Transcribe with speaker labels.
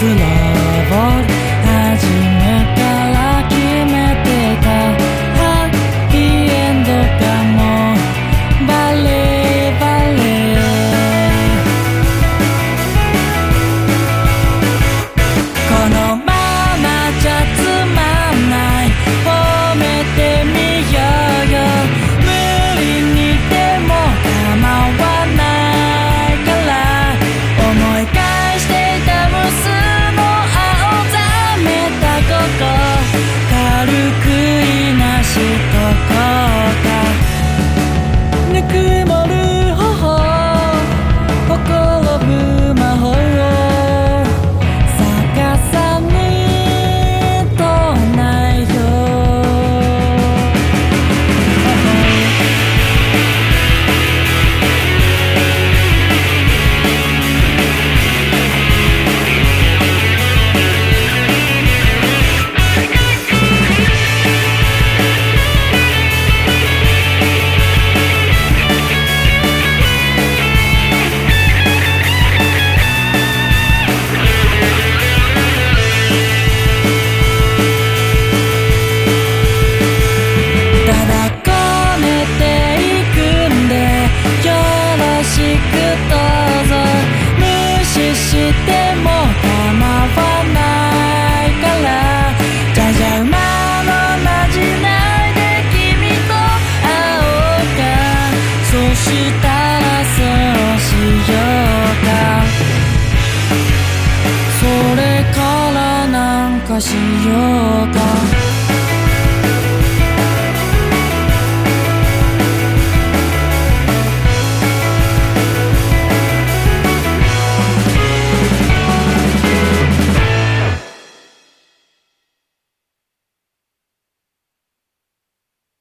Speaker 1: 絆かしようか。